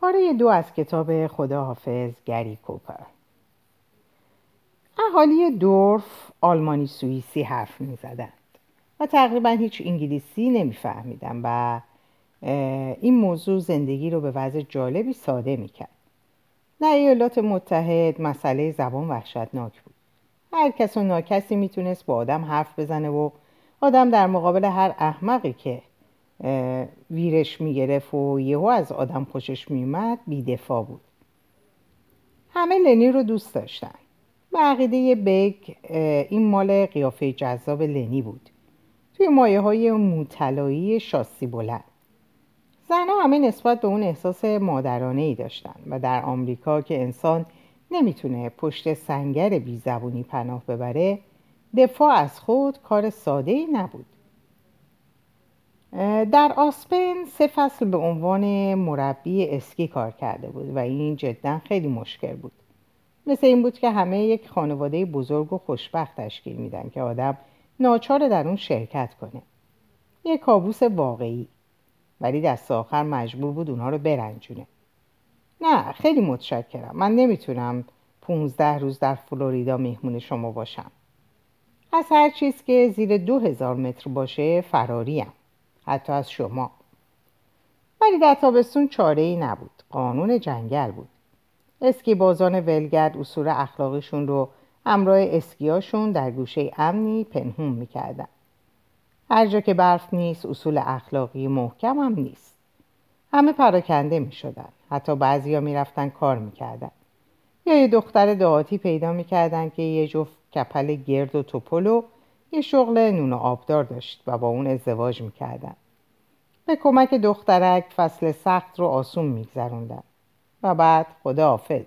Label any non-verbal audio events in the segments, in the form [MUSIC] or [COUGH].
پاره دو از کتاب خداحافظ گری کوپر. اهالی دورف آلمانی سوئیسی حرف می زدند و تقریبا هیچ انگلیسی نمیفهمیدم و این موضوع زندگی رو به وضع جالبی ساده می‌کرد. در ایالات متحد مسئله زبان وحشتناک بود. هر کس و ناکسی می‌تونست با آدم حرف بزنه و آدم در مقابل هر احمقی که ویرش می‌گرفت و یهو از آدم خوشش میومد بیدفاع بود. همه لنی رو دوست داشتن. به عقیده بگ این مال قیافه جذاب لنی بود. توی مایه های موتلایی شاسی بلند. زنها همه نسبت به اون احساس مادرانه ای داشتن و در آمریکا که انسان نمی‌تونه پشت سنگر بیزبونی پناه ببره دفاع از خود کار ساده ای نبود. در آسپن سه فصل به عنوان مربی اسکی کار کرده بود و این جدا خیلی مشکل بود. مثل این بود که همه یک خانواده بزرگ و خوشبخت تشکیل میدن که آدم ناچار در اون شرکت کنه. یک کابوس واقعی. ولی دست آخر مجبور بود اونها رو برنجونه. نه خیلی متشکرم. من نمی‌تونم پونزده روز در فلوریدا مهمون شما باشم. از هر چیز که زیر دو هزار متر باشه فراریم. حتی از شما ولی در تابستون چاره ای نبود قانون جنگل بود اسکی بازان ولگرد اصول اخلاقشون رو همراه اسکیاشون در گوشه امنی پنهون می‌کردن هر جا که برف نیست اصول اخلاقی محکم هم نیست همه پراکنده می شدن. حتی بعضی ها می رفتن کار می کردن. یا یه دختر دعاتی پیدا می کردن که یه جفت کپل گرد و توپل یه شغل نون و آبدار داشت و با اون ازدواج می کردن. به کمک دخترک فصل سخت رو آسون می گذروندن. و بعد خدا حافظ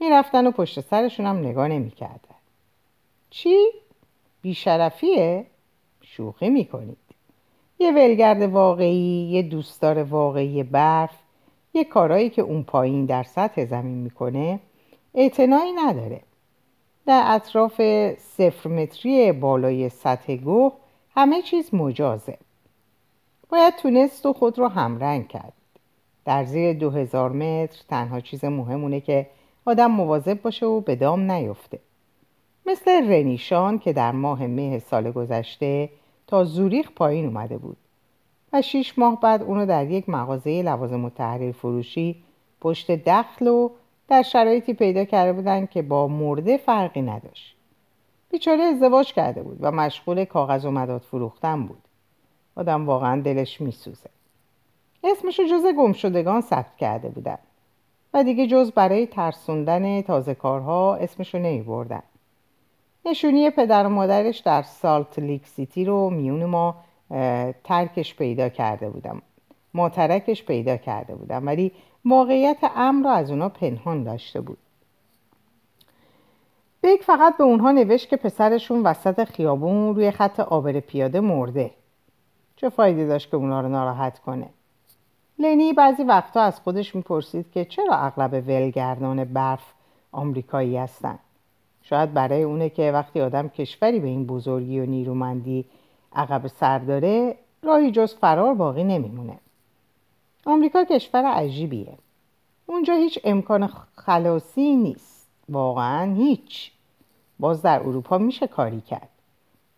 می رفتن و پشت سرشون هم نگاه نمی کردن. چی؟ بیشرفیه؟ شوخی می کنید. یه ولگرد واقعی، یه دوستدار واقعی برف، یه کارایی که اون پایین در سطح زمین می‌کنه اعتنایی نداره. در اطراف صفر متری بالای سطح گوه همه چیز مجازه. باید تونست و خود رو همرنگ کرد. در زیر دو هزار متر تنها چیز مهمونه که آدم مواظب باشه و به دام نیفته. مثل رنیشان که در ماه مه سال گذشته تا زوریخ پایین اومده بود و شیش ماه بعد اونو در یک مغازه لوازم و تحریر فروشی پشت دخل و در شرایطی پیدا کرده بودن که با مرده فرقی نداشت بیچاره ازدواج کرده بود و مشغول کاغذ و مداد فروختن بود آدم واقعا دلش میسوزه. اسمشو جز گمشدگان ثبت کرده بودن. و دیگه جز برای ترسوندن تازه کارها اسمشو نمی بردن. نشونی پدر و مادرش در سالت لیک سیتی رو میون ما ترکش پیدا کرده بودم. ما ترکش پیدا کرده بودم. ولی واقعیت امر رو از اونا پنهان داشته بود. بیگ فقط به اونها نوشت که پسرشون وسط خیابون روی خط عابر پیاده مرده. چه فایده داشت که اونا رو ناراحت کنه؟ لنی بعضی وقتا از خودش می‌پرسید که چرا اغلب ولگردان برف آمریکایی هستن؟ شاید برای اونه که وقتی آدم کشوری به این بزرگی و نیرومندی عقب سر داره راهی جز فرار باقی نمیمونه. آمریکا کشور عجیبیه. اونجا هیچ امکان خلاصی نیست. واقعا هیچ. باز در اروپا میشه کاری کرد.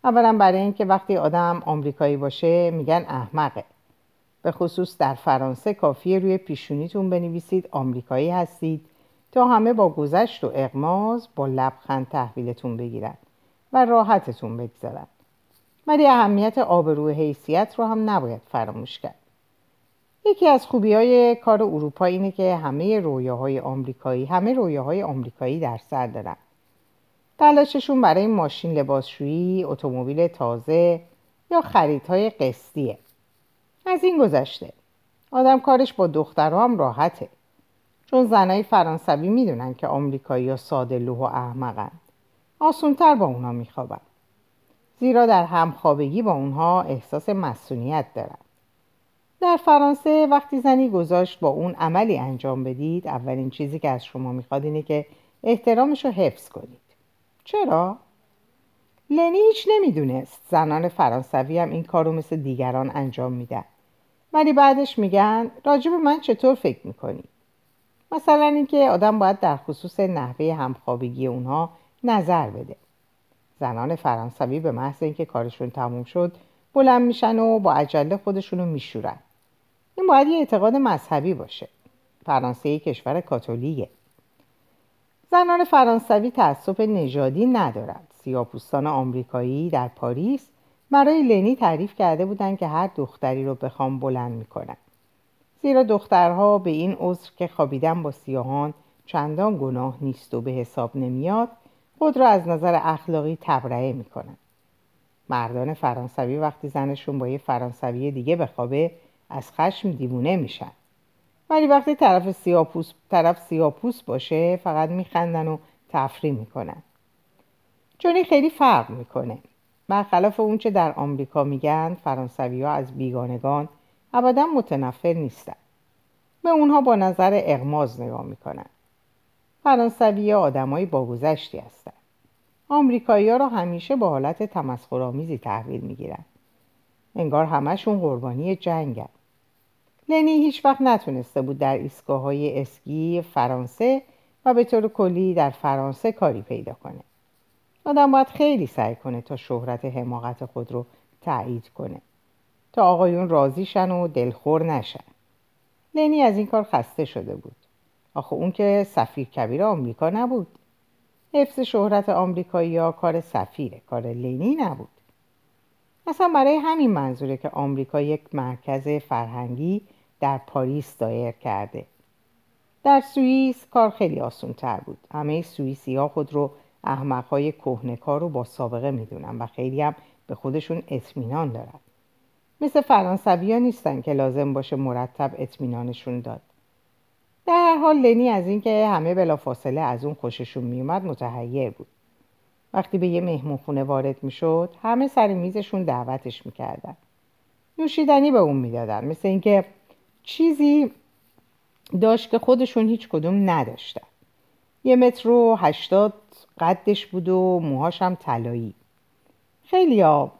اولا برای اینکه وقتی آدم آمریکایی باشه میگن احمقه. به خصوص در فرانسه کافیه روی پیشونیتون بنویسید آمریکایی هستید تا همه با گذشت و اغماز با لبخند تحویلتون بگیرن و راحتتون بگذارن. ولی اهمیت آبرو حیثیت رو هم نباید فراموش کرد. یکی از خوبی های کار اروپا اینه که همه رویاهای آمریکایی همه رویاهای آمریکایی در سر دارن. تلاششون برای ماشین لباسشویی اتومبیل تازه یا خریدهای قسطیه. از این گذشته. آدم کارش با دخترها هم راحته. چون زنای فرانسوی می‌دونن که آمریکایی ها ساده لوح و احمقن. آسونتر با اونا میخوابن. زیرا در همخوابگی با اونها احساس مسئولیت دارن. در فرانسه وقتی زنی گذاشت با اون عملی انجام بدید اولین چیزی که از شما می‌خواد اینه که احترامش رو حفظ کنید. چرا؟ لنی هیچ نمی‌دونست. زنان فرانسوی هم این کار رو مثل دیگران انجام میدن. ولی بعدش میگن راجب من چطور فکر می‌کنید مثلا اینکه آدم باید در خصوص نحوه همخوابگی اونها نظر بده. زنان فرانسوی به محض اینکه کارشون تموم شد بلند میشن و با عجله خودشونو میشورن. این باید یه اعتقاد مذهبی باشه. فرانسه کشور کاتولیکه. زنان فرانسوی تعصب نژادی ندارند. سیاپوستان آمریکایی در پاریس برای لنی تعریف کرده بودند که هر دختری رو بخوام بلند می‌کنن. زیرا دخترها به این عذر که خوابیدن با سیاهان چندان گناه نیست و به حساب نمیاد خود را از نظر اخلاقی تبرئه می‌کنن. مردان فرانسوی وقتی زنشون با یه فرانسوی دیگه بخوابه از خشم دیوونه میشن. ولی وقتی طرف سیاپوس طرف سیاپوس باشه فقط میخندن و تفریح می‌کنن. چون خیلی فرق می‌کنه. برخلاف اونچه در آمریکا میگن فرانسوی ها از بیگانگان ابدا متنفر نیستن. به اونها با نظر اغماز نگاه می‌کنن. فرانسوی ها آدمایی با گذشتی هستن. آمریکایی ها را همیشه با حالت تمسخرآمیزی تحویل می‌گیرن. انگار همشون قربانی جنگن. لنی هیچ وقت نتونسته بود در ایستگاه های اسکی فرانسه و به طور کلی در فرانسه کاری پیدا کنه. آدم باید خیلی سعی کنه تا شهرت حماقت خود رو تایید کنه. تا آقایون راضیشن و دلخور نشن. لنی از این کار خسته شده بود. آخه اون که سفیر کبیر آمریکا نبود. حفظ شهرت آمریکایی ها کار سفیره کار لنی نبود. اصلا برای همین منظوره که آمریکا یک مرکز فرهنگی در پاریس دایر کرده. در سوئیس کار خیلی آسون تر بود. همه سوئیسی ها خود رو احمقهای کهنکار رو با سابقه می‌دونن و خیلی هم به خودشون اطمینان دارن. مثل فرانسوی ها نیستن که لازم باشه مرتب اطمینانشون داد. در هر حال لنی از اینکه همه بلافاصله از اون خوششون میومد متحیر بود. وقتی به یه مهمون خونه وارد می‌شد همه سر میزشون دعوتش می‌کردن. نوشیدنی به اون می‌دادن مثل اینکه چیزی داشت که خودشون هیچ کدوم نداشتن. یه متر و هشتاد قدش بود و موهاش هم طلایی. خیلی ها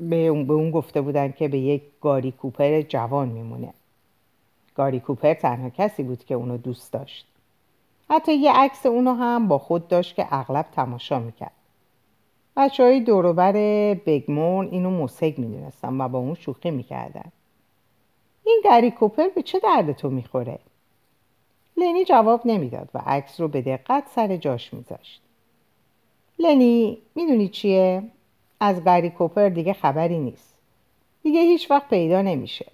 به اون گفته بودن که به یک گاری کوپر جوان میمونه. گاری کوپر تنها کسی بود که اونو دوست داشت. حتی یه عکس اونو هم با خود داشت که اغلب تماشا می‌کرد. بچه های دوروبر بگمون اینو موسیق می‌دونستن و با اون شوخی می‌کردن. این گری کوپر به چه درد تو می‌خوره؟ لنی جواب نمی‌داد و عکس رو به دقت سر جاش میذاشت. لنی می‌دونی چیه؟ از گری کوپر دیگه خبری نیست. دیگه هیچ وقت پیدا نمیشه.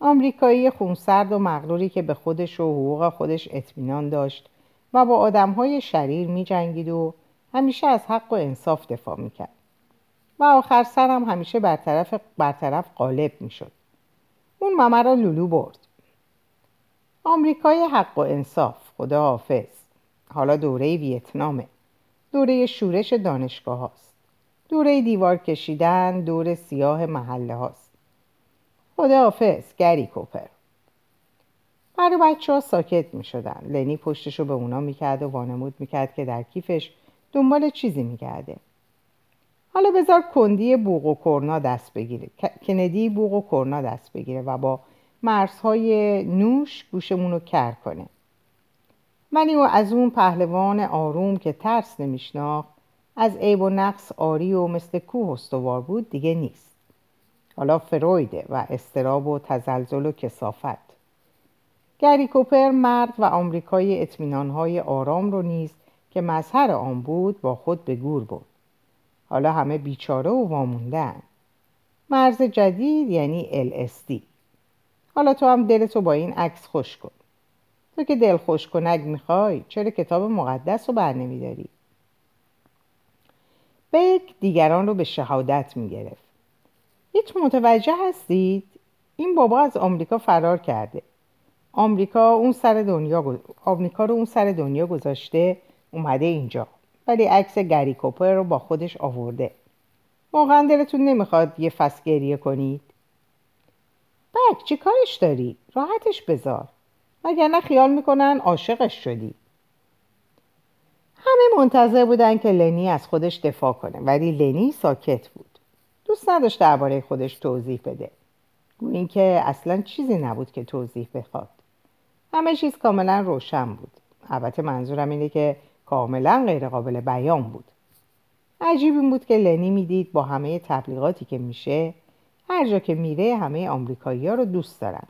آمریکایی خونسرد و مغروری که به خودش و حقوق خودش اطمینان داشت و با آدمهای شریر میجنگید و همیشه از حق و انصاف دفاع می‌کرد. و آخر سرم همیشه برطرف, برطرف غالب می‌شد. اون ممه را لولو برد. آمریکای حق و انصاف خدا حافظ. حالا دوره ویتنامه. دوره شورش دانشگاه هاست. دوره دیوار کشیدن دور سیاه محله هاست. خدا حافظ گری کوپر. برای بچه ها ساکت می شدن. لنی پشتش به اونا می کرد و وانمود می کرد که در کیفش دنبال چیزی می کرده. حالا بذار کندی بوغ و کرنا دست بگیره. کندی بوغ و کرنا دست بگیره و با مرزهای نوش گوشمون رو کر کنه. ولی او از اون پهلوان آروم که ترس نمیشناخت از عیب و نقص آری و مثل کوه استوار بود دیگه نیست. حالا فرویده و استراب و تزلزل و کسافت. گری کوپر مرد و آمریکای اطمینانهای آرام رو نیز که مظهر آن بود با خود به گور بود حالا همه بیچاره و واموندن. مرز جدید یعنی LSD حالا تو هم دلتو با این عکس خوش کن. تو که دل خوش کنگ می‌خوای چرا کتاب مقدس رو بر نمیداری؟ بیک دیگران رو به شهادت می‌گرفت. هیچ متوجه هستید؟ این بابا از آمریکا فرار کرده. آمریکا اون سر دنیا آمریکا رو اون سر دنیا گذاشته اومده اینجا. ولی عکس گری کوپر رو با خودش آورده. واقعا دلتون نمی‌خواد یه فس گریه کنید؟ بک چی کارش داری؟ راحتش بذار. وگرنه خیال می‌کنن عاشقش شدی. همه منتظر بودن که لنی از خودش دفاع کنه ولی لنی ساکت بود. دوست نداشت درباره خودش توضیح بده. گویا اینکه اصلا چیزی نبود که توضیح بخواد. همه چیز کاملا روشن بود. البته منظورم اینه که کاملا غیر قابل بیان بود. عجیب این بود که لنی می‌دید با همه تبلیغاتی که میشه هر جا که میره همه آمریکایی ها رو دوست دارن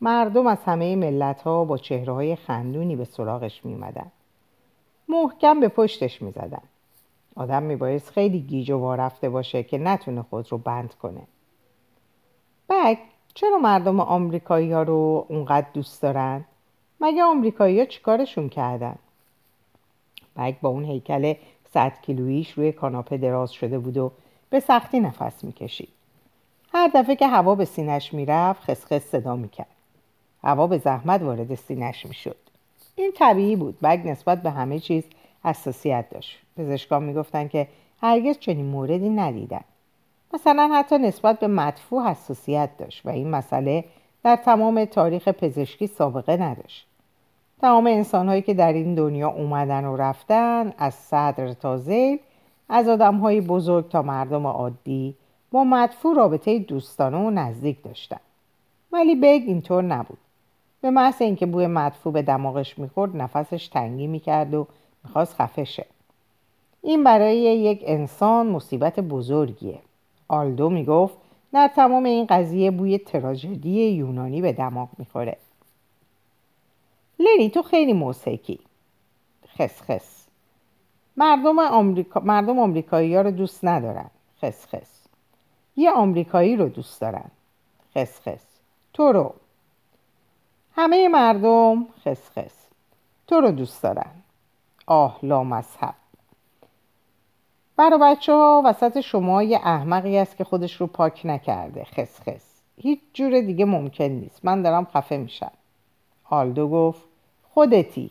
مردم از همه ملت ها با چهره های خندونی به سراغش میمدن محکم به پشتش می‌زدن. آدم میبایست خیلی گیج و وارفته باشه که نتونه خود رو بند کنه. بک چرا مردم آمریکایی ها رو اونقدر دوست دارن؟ مگه آمریکایی ها چیکارشون کردن؟ بک با اون هیکل صد کیلویش روی کاناپه دراز شده بود و به سختی نفس می‌کشید. هر دفعه که هوا به سینش می‌رفت خسخس صدا می‌کرد. هوا به زحمت وارد سینش می‌شد. این طبیعی بود. بگ نسبت به همه چیز حساسیت داشت. پزشکان می‌گفتند که هرگز چنین موردی ندیدن. مثلا حتی نسبت به مدفوع حساسیت داشت و این مسئله در تمام تاریخ پزشکی سابقه نداشت. تمام انسانهایی که در این دنیا اومدن و رفتن از صدر تا زیل از آدمهای بزرگ تا مردم عادی با مدفوع رابطه دوستانه و نزدیک داشتن. ولی بگ اینطور نبود. به محض اینکه بوی مدفوع به دماغش می‌خورد نفسش تنگی می‌کرد و می‌خواست خفه شه. این برای یک انسان مصیبت بزرگیه. آلدو می‌گفت در تمام این قضیه بوی تراژدی یونانی به دماغ می‌خوره. لنی تو خیلی موسیقی. خس خس. مردم, آمریکا... مردم آمریکایی ها رو دوست ندارن. خس خس. یه آمریکایی رو دوست دارن. خس خس. تو رو. همه مردم خس خس. تو رو دوست دارن. آه لا مذهب برا بچه ها وسط شما یه احمقی است که خودش رو پاک نکرده. خس خس. هیچ جور دیگه ممکن نیست. من دارم خفه میشم. آلدو گفت خودتی.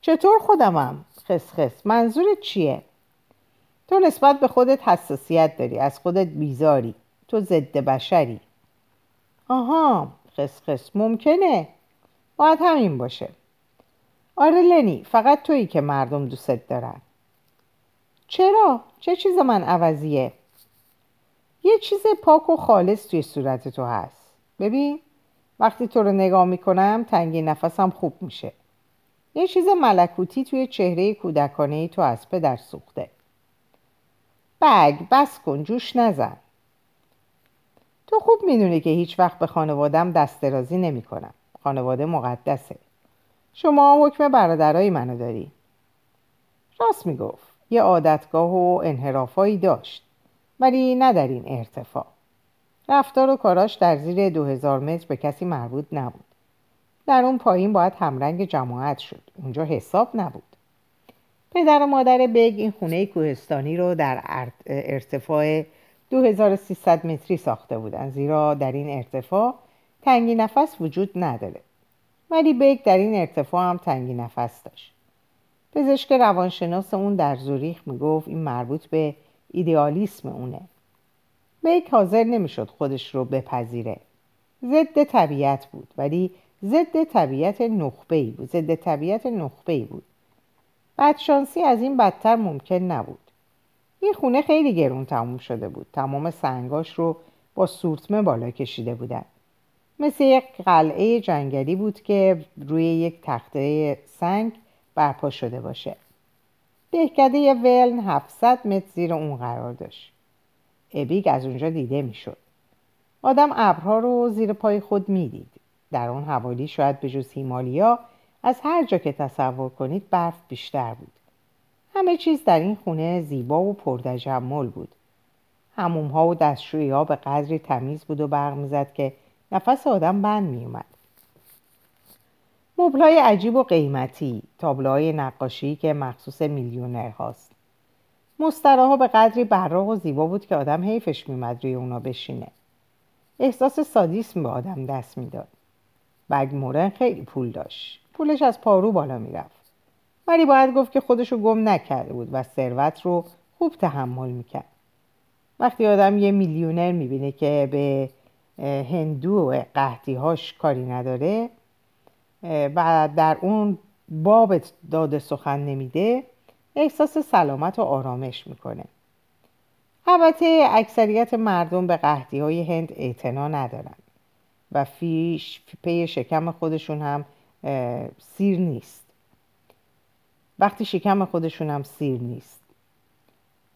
چطور خودمم؟ خس خس. منظور چیه؟ تو نسبت به خودت حساسیت داری. از خودت بیزاری. تو ضد بشری. آها. خس خس. ممکنه. باید همین باشه. آره لنی فقط تویی که مردم دوستت دارن. چرا؟ چه چیز من عوضیه؟ یه چیز پاک و خالص توی صورت تو هست. ببین؟ وقتی تو رو نگاه می‌کنم تنگی نفسم خوب میشه. یه چیز ملکوتی توی چهره کودکانه تو از در سوخته. بگ بس کن جوش نزن. تو خوب می‌دونی که هیچ وقت به خانوادم دست درازی نمی کنم خانواده مقدسه. شما حکم برادرای منو داری. راست می‌گفت. یه عادتگاه و انحرافایی داشت. ولی نه در این ارتفاع. رفتار و کاراش در زیر دو هزار متر به کسی مربوط نبود. در اون پایین باید همرنگ جماعت شد. اونجا حساب نبود. پدر و مادر بگ این خونه کوهستانی رو در ارتفاع 2300 متری ساخته بودن زیرا در این ارتفاع تنگی نفس وجود نداره. ولی بیک در این ارتفاع هم تنگی نفس داشت. پزشک روانشناس اون در زوریخ می‌گفت این مربوط به ایدئالیسم اونه. بیک حاضر نمی‌شد خودش رو بپذیره. ضد طبیعت بود ولی ضد طبیعت نخبه بود ضد طبیعت نخبه بود. بدشانسی از این بدتر ممکن نبود. این خونه خیلی گرون تموم شده بود. تمام سنگاش رو با سورتمه بالا کشیده بودن. مثل یک قلعه جنگلی بود که روی یک تخته سنگ برپا شده باشه. دهکده ولن 700 متر زیر اون قرار داشت. ابیگ از اونجا دیده می‌شد. آدم ابرها رو زیر پای خود می‌دید. در اون حوالی شاید به جز هیمالیا از هر جا که تصور کنید برف بیشتر بود. همه چیز در این خونه زیبا و پرتجمل بود. هموم ها و دستشویی ها به قدری تمیز بود و برق می‌زد که نفس آدم بند میومد مبلای عجیب و قیمتی تابلوهای نقاشی که مخصوص میلیونر هاست. مستراها به قدری براق و زیبا بود که آدم حیفش میمد روی اونا بشینه. احساس سادیسم به آدم دست می‌داد. بگ مورن خیلی پول داشت. پولش از پارو بالا می‌رفت. ولی باید گفت که خودشو گم نکرده بود و ثروت رو خوب تحمل می‌کرد. وقتی آدم یه میلیونر می‌بینه که به هندو قهدیهاش کاری نداره و در اون باب داده سخن نمیده احساس سلامت و آرامش می‌کنه. البته اکثریت مردم به قهدی های هند اعتنا ندارن و فیش پی شکم خودشون هم سیر نیست. وقتی شکم خودشون هم سیر نیست.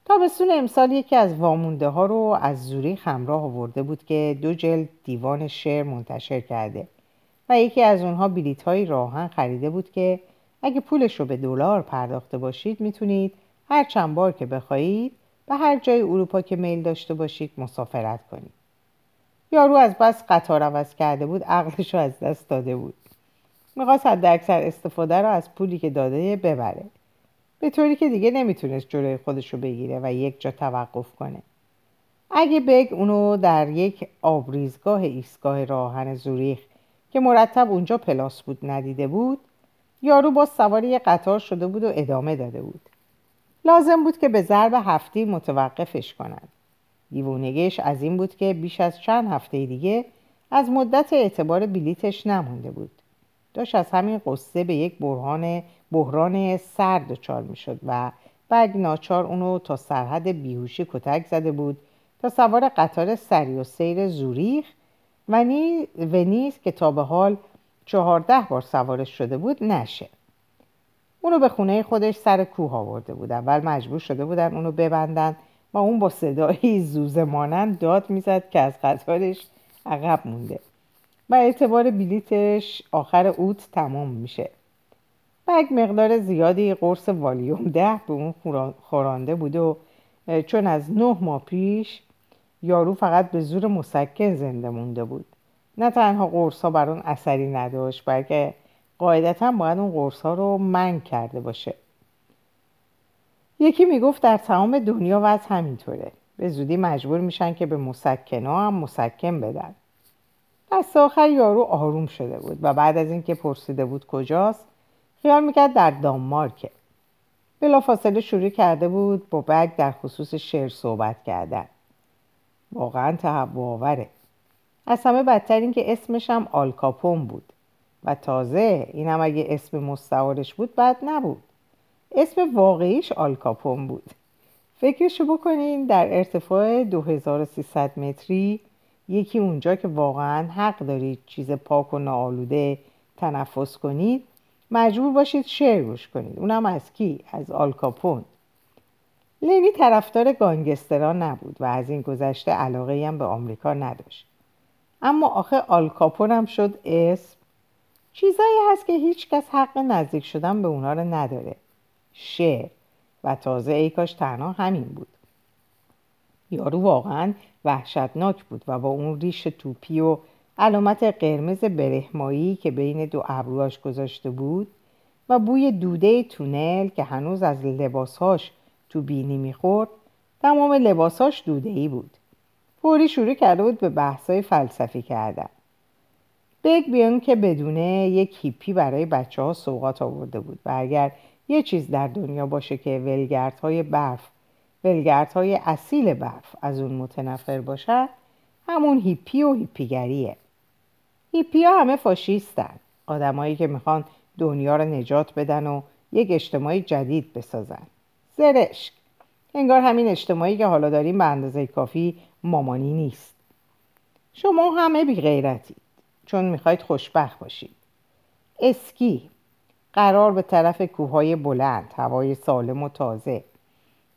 تابستون امسال یکی از وامونده ها رو از زوری همراه آورده بود که دو جلد دیوان شعر منتشر کرده و یکی از اونها بلیت های راهن خریده بود که اگه پولش رو به دلار پرداخته باشید می‌تونید هر چند بار که بخواهید به هر جای اروپا که میل داشته باشید مسافرت کنید. یارو از بس قطار عوض کرده بود عقلش رو از دست داده بود. می‌خواست حد اکثر استفاده رو از پولی که داده ببره. به طوری که دیگه نمی‌تونست جلوی خودش رو بگیره و یک جا توقف کنه. اگه بگ اونو در یک آبریزگاه ایستگاه راهن زوریخ که مرتب اونجا پلاس بود ندیده بود یارو با سواری قطار شده بود و ادامه داده بود. لازم بود که به ضرب هفتی متوقفش کنند. دیوونگیش از این بود که بیش از چند هفته دیگه از مدت اعتبار بلیتش نمونده بود. داشت از همین قصه به یک بحران بحران سر دچار می‌شد و بعد ناچار اونو تا سرحد بیهوشی کتک زده بود تا سوار قطار سری و سیر زوریخ و نیز که تا به حال چهارده بار سوارش شده بود نشه. اونو به خونه خودش سر کوه آورده بود. اول مجبور شده بودن اونو ببندن. و اون با صدایی زوزه مانند داد می‌زد که از قطارش عقب مونده. و اعتبار بلیتش آخر اوت تمام میشه. و مقدار زیادی قرص والیوم ده به اون خورانده بود و چون از نه ماه پیش یارو فقط به زور مسکن زنده مونده بود. نه تنها قرص ها بر اون اثری نداشت بلکه قاعدتا باید اون قرص ها رو منگ کرده باشه. یکی می‌گفت در تمام دنیا وضع همینطوره. به زودی مجبور میشن که به مسکن ها هم مسکن بدن. دست آخر یارو آروم شده بود و بعد از اینکه پرسیده بود کجاست خیال می‌کرد در دانمارکه. بلافاصله شروع کرده بود با بگ در خصوص شعر صحبت کردن. واقعا تهوع از همه بدتر این که اسمش هم آلکاپون بود. و تازه این هم اگه اسم مستعارش بود بد نبود. اسم واقعیش آلکاپون بود. فکرشو بکنین در ارتفاع 2300 متری یکی اونجا که واقعا حق دارید چیز پاک و ناآلوده تنفس کنید مجبور باشید شعر گوش کنید. اونم از کی؟ از آلکاپون لینی طرفدار گانگستران نبود و از این گذشته علاقه هم به آمریکا نداشت. اما آخه آلکاپون هم شد اسم. چیزایی هست که هیچ کس حق نزدیک شدن به اونا رو نداره. شعر. و تازه ای کاش تنها همین بود. یارو واقعا وحشتناک بود و با اون ریش توپی و علامت قرمز برهمایی که بین دو ابروهاش گذاشته بود و بوی دوده تونل که هنوز از لباسهاش تو بینی می‌خورد تمام لباسهاش دوده بود. فوری شروع کرده بود به بحثای فلسفی کردن. بگ بیان که بدونه یک هیپی برای بچه ها سوقات آورده بود و اگر یه چیز در دنیا باشه که ولگردهای برف ولگردهای اصیل برف از اون متنفر باشه همون هیپی و هیپیگریه. هیپی ها همه فاشیستن. آدمایی که می‌خوان دنیا رو نجات بدن و یک اجتماعی جدید بسازن. زرشک. انگار همین اجتماعی که حالا داریم به اندازه کافی مامانی نیست. شما همه بی غیرتید. چون می‌خواید خوشبخت باشید. اسکی. قرار به طرف کوههای بلند هوای سالم و تازه.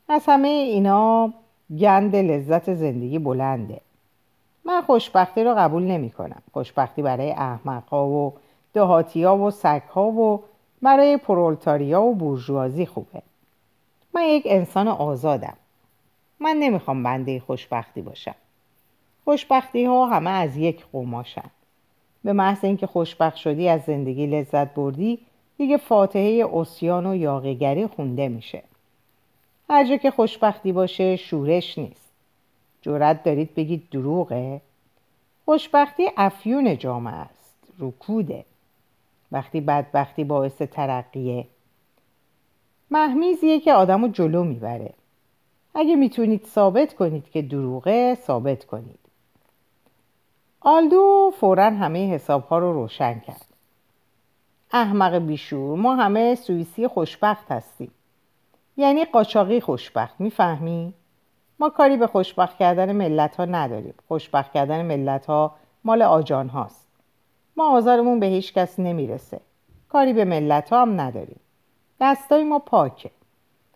از همه اینا گند لذت زندگی بلنده. من خوشبختی رو قبول نمی کنم خوشبختی برای احمقها و دهاتیا و سگها و برای پرولتاریا و بورژوازی خوبه. من یک انسان آزادم. من نمی‌خوام بنده خوشبختی باشم. خوشبختی ها همه از یک قماشن. به محض اینکه خوشبخت شدی از زندگی لذت بردی دیگه فاتحه اسیان و یاقیگری خونده میشه. هر جا که خوشبختی باشه شورش نیست. جرأت دارید بگید دروغه. خوشبختی افیون جامعه است رکوده. وقتی بدبختی باعث ترقیه. محمیزیه که آدم رو جلو می‌بره. اگه می‌تونید ثابت کنید که دروغه ثابت کنید. آلدو فورا همه حسابها رو روشن کرد. احمق بیشور ما همه سوئیسی خوشبخت هستیم. یعنی قاچاقی خوشبخت می‌فهمی؟ ما کاری به خوشبخت کردن ملت ها نداریم. خوشبخت کردن ملت ها مال آجان هاست ما آزارمون به هیچ کس نمی‌رسه. کاری به ملت ها هم نداریم. دستای ما پاکه.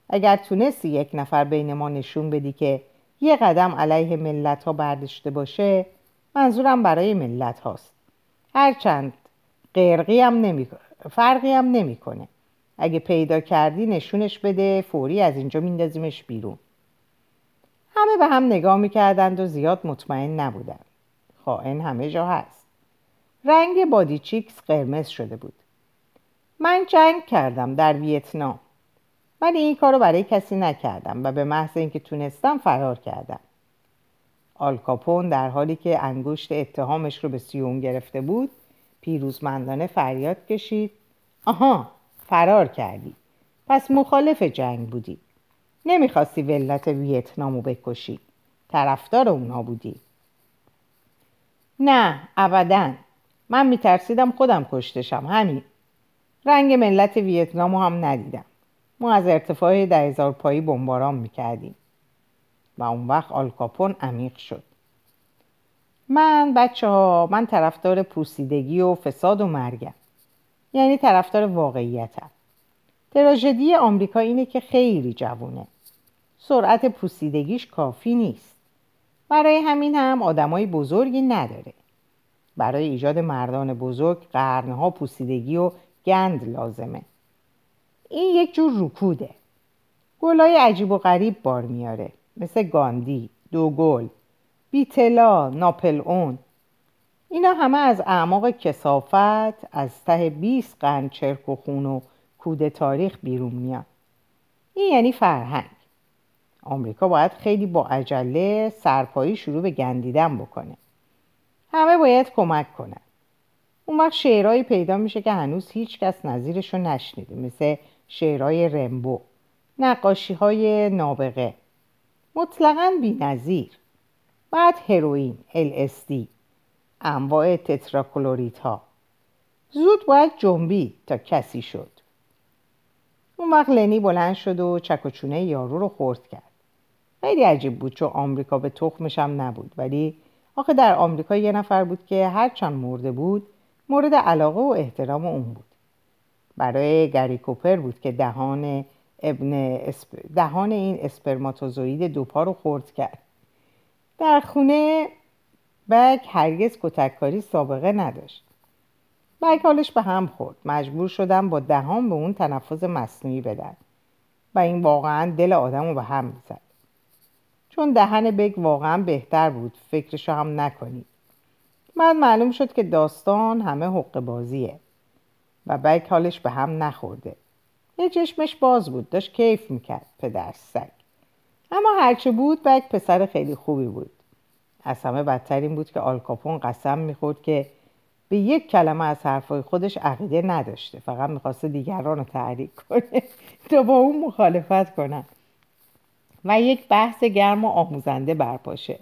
اگر تونستی یک نفر بین ما نشون بدی که یه قدم علیه ملت ها برداشته باشه منظورم برای ملت هاست هرچند قرقی هم نمی... فرقی هم نمی‌کنه اگه پیدا کردی نشونش بده فوری از اینجا میندازیمش بیرون. همه به هم نگاه می‌کردند و زیاد مطمئن نبودند. خائن همه جا هست. رنگ بادی چیکس قرمز شده بود. من جنگ کردم در ویتنام. ولی این کارو برای کسی نکردم و به محض اینکه تونستم فرار کردم. آلکاپون در حالی که انگشت اتهامش رو به سیوم گرفته بود پیروزمندانه فریاد کشید. آها فرار کردی. پس مخالف جنگ بودی. نمی‌خواستی ولت ویتنامو بکشی. طرفدار اونا بودی. نه ابدا. من میترسیدم خودم کشتشم همین. رنگ ملت ویتنامو هم ندیدم. ما از ارتفاع ده هزار پایی بمباران می‌کردیم. و اون وقت آلکاپون عمیق شد. من بچه ها من طرفدار پوسیدگی و فساد و مرگم. یعنی طرفدار واقعیتم. تراژدی آمریکا اینه که خیلی جوونه. سرعت پوسیدگیش کافی نیست. برای همین هم آدمای بزرگی نداره. برای ایجاد مردان بزرگ قرنها پوسیدگی و گند لازمه. این یک جور رکوده. گلای عجیب و غریب بار میاره. مثل گاندی، دوگل، بیتلا، ناپل اون اینا همه از اعماق کسافت از ته 20 قرن چرک و خون و کود تاریخ بیرون میاد این یعنی فرهنگ. آمریکا باید خیلی با عجله سرپایی شروع به گندیدن بکنه. همه باید کمک کنن. اون وقت شعرهایی پیدا میشه که هنوز هیچ کس نظیرش نشنیده مثل شعرهای رمبو نقاشی های نابغه. مطلقا بی نظیر بعد هروئین LSD انواع تتراکلوریت ها زود باید جنبی تا کسی شد. اون وقت لنی بلند شد و چکوچونه یارو رو خورد کرد. خیلی عجیب بود چون آمریکا به تخمش هم نبود. ولی آخه در آمریکا یه نفر بود که هرچند مرده بود مورد علاقه و احترام اون بود. برای گری کوپر بود که دهان ابن دهان این اسپرماتوزوید دوپا رو خورد کرد. در خونه بک هرگز کتککاری سابقه نداشت. بک حالش به هم خورد. مجبور شدم با دهان به اون تنفس مصنوعی بدن و این واقعا دل آدم رو به هم می‌زد. چون دهن بگ واقعا بهتر بود فکرشو هم نکنید. بعد معلوم شد که داستان همه حق بازیه. و بگ حالش به هم نخورده. یه چشمش باز بود داشت کیف می‌کرد پدر سگ. اما هرچه بود بگ پسر خیلی خوبی بود. از همه بدتر این بود که آلکاپون قسم می‌خورد که به یک کلمه از حرفای خودش عقیده نداشته. فقط می‌خواسته دیگران رو تحریک کنه تا با اون مخالفت کنن و یک بحث گرم و آموزنده برپاشه.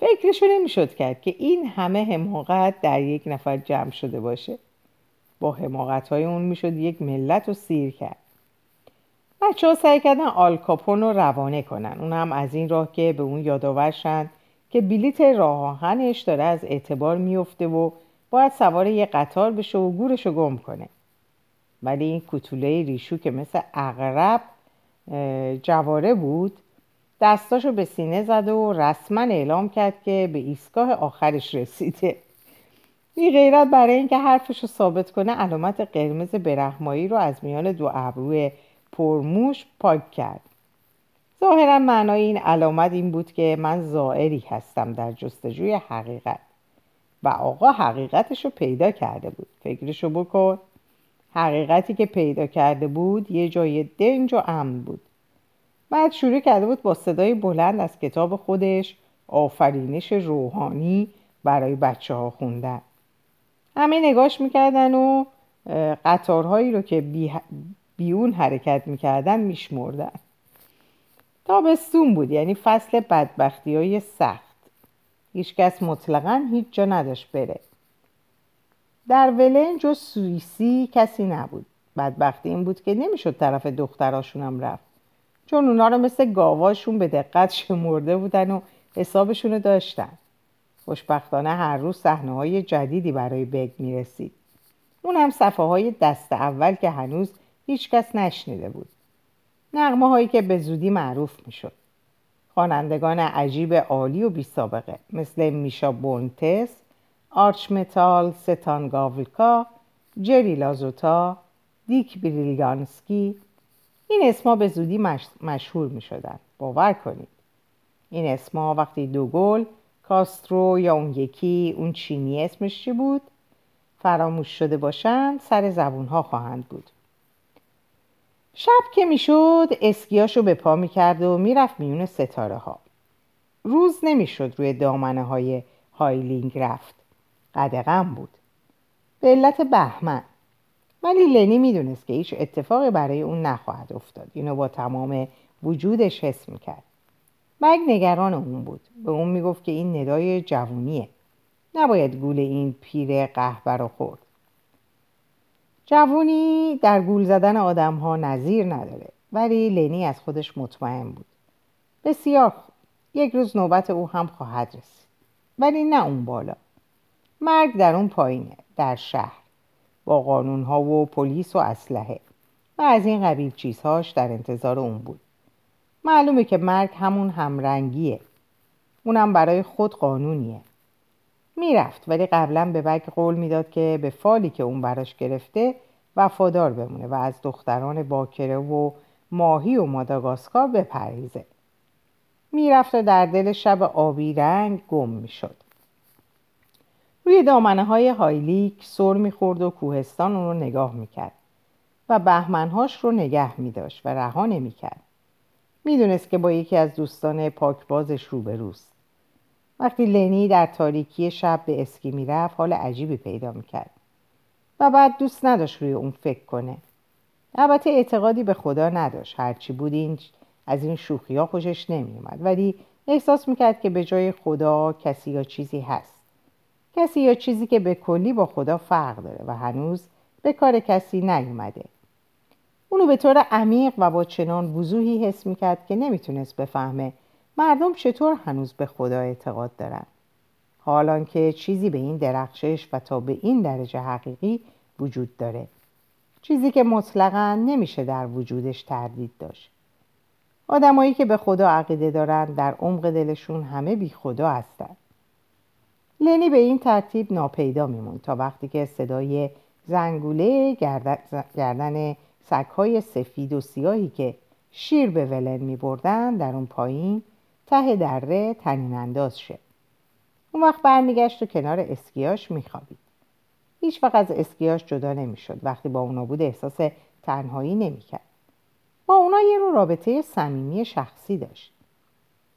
فکرشو نمی‌شد کرد که این همه حماقت در یک نفر جمع شده باشه. با حماقت های اون می‌شد یک ملت رو سیر کرد. بچه ها سعی کردن آلکاپون رو روانه کنن. اون هم از این راه که به اون یادآورشن که بلیت راه آهنش داره از اعتبار میفته و باید سوار یه قطار بشه و گورش رو گم کنه. ولی این کتوله ریشو که مثل اغرب جواره بود دستاشو به سینه زد و رسما اعلام کرد که به ایستگاه آخرش رسیده. بی غیرت برای اینکه حرفش رو ثابت کنه علامت قرمز برهمایی رو از میان دو ابروی پرموش پاک کرد. ظاهرا معنای این علامت این بود که من زائری هستم در جستجوی حقیقت و آقا حقیقتش رو پیدا کرده بود. فکرشو بکن. حقیقتی که پیدا کرده بود یه جای دنج و امن بود. بعد شروع کرده بود با صدای بلند از کتاب خودش آفرینش روحانی برای بچه ها خوندن. همه نگاش می‌کردن و قطارهایی رو که بی بیون حرکت می‌کردن میشمردن. تابستون بود یعنی فصل بدبختی های سخت. هیچکس مطلقا هیچ جا نداشت بره. در ولنج و سوئیسی کسی نبود. بدبختی این بود که نمی‌شد طرف دختراشونم رفت. چون اونا رو مثل گاواشون به دقت [LAUGHS] شمرده بودن و حسابشون رو داشتن. خوشبختانه هر روز صحنه های جدیدی برای بگ می‌رسید. اون هم صفحه های دست اول که هنوز هیچکس نشنیده بود. نغمه هایی که به زودی معروف می‌شد. خوانندگان عجیب عالی و بی سابقه مثل میشا بونتس آرچ متال ستان گاولکا جری لازوتا دیک بریلیانسکی. این اسما به زودی مشهور می شدن. باور کنید. این اسما وقتی دوگل کاسترو یا اون یکی اون چینی اسمش چی بود؟ فراموش شده باشند سر زبون ها خواهند بود. شب که می‌شد اسکیاشو به پا می‌کرد و می‌رفت میون ستاره ها روز نمی‌شد روی دامنه های هایلینگ رفت. قدغم بود. به علت بهمن. ولی لنی می‌دونست که هیچ اتفاقی برای اون نخواهد افتاد. اینو با تمام وجودش حس می‌کرد. مگ نگران اون بود. به اون می‌گفت که این ندای جوونیه. نباید گول این پیر قهبه رو خورد. جوونی در گول زدن آدم ها نظیر نداره ولی لنی از خودش مطمئن بود. بسیار خوب. یک روز نوبت او هم خواهد رسید. ولی نه اون بالا. مرگ در اون پایینه در شهر. با قانون ها و پلیس و اسلحه. و از این قبیل چیزهاش در انتظار اون بود. معلومه که مرگ همون همرنگیه. اونم برای خود قانونیه. می‌رفت ولی قبلا به بگ قول می‌داد که به فالی که اون براش گرفته وفادار بمونه و از دختران باکره و ماهی و ماداگاسکار بپریزه. می‌رفت و در دل شب آبی رنگ گم می‌شد. روی دامنه های هایلیک سر می‌خورد و کوهستان رو نگاه می‌کرد و بهمنهاش رو نگه میداشت و رها نمی‌کرد. می‌دونست که با یکی از دوستان پاکبازش روبروست. وقتی لنی در تاریکی شب به اسکی می‌رفت حال عجیبی پیدا می‌کرد. و بعد دوست نداشت روی اون فکر کنه. البته اعتقادی به خدا نداشت. هرچی بود این از این شوخی ها خوشش نمیومد ولی احساس می‌کرد که به جای خدا کسی یا چیزی هست. کسی یا چیزی که به کلی با خدا فرق داره و هنوز به کار کسی نیومده. اونو به طور عمیق و با چنان وضوحی حس می‌کرد که نمی‌تونست بفهمه مردم چطور هنوز به خدا اعتقاد دارن. حالان که چیزی به این درخشش و تا به این درجه حقیقی وجود داره. چیزی که مطلقا نمیشه در وجودش تردید داشت. آدمایی که به خدا عقیده دارن در عمق دلشون همه بی خدا هستن. لنی به این ترتیب ناپیدا میمون تا وقتی که صدای زنگوله گردن سگهای سفید و سیاهی که شیر به ولن می بردن در اون پایین ته دره تنین انداز شه. اون وقت برمیگشت و کنار اسکیاش میخوابید. هیچ وقت از اسکیاش جدا نمی‌شد وقتی با اونا بود احساس تنهایی نمی‌کرد. با اونا یه رو رابطه صمیمی شخصی داشت.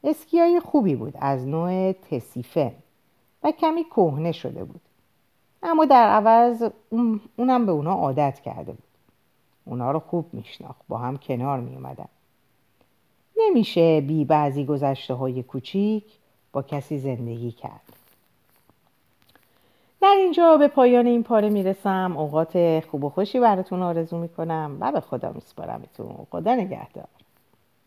اسکیای خوبی بود از نوع تسیفه و کمی کهنه شده بود. اما در عوض اونم به اونا عادت کرده بود. اونا رو خوب میشناخت با هم کنار میومدن نمیشه بی بعضی گذشته های کوچیک با کسی زندگی کرد. در اینجا به پایان این پاره می‌رسم. اوقات خوب و خوشی براتون آرزو می‌کنم و به خدا میسپارمتون. خدا نگهدار.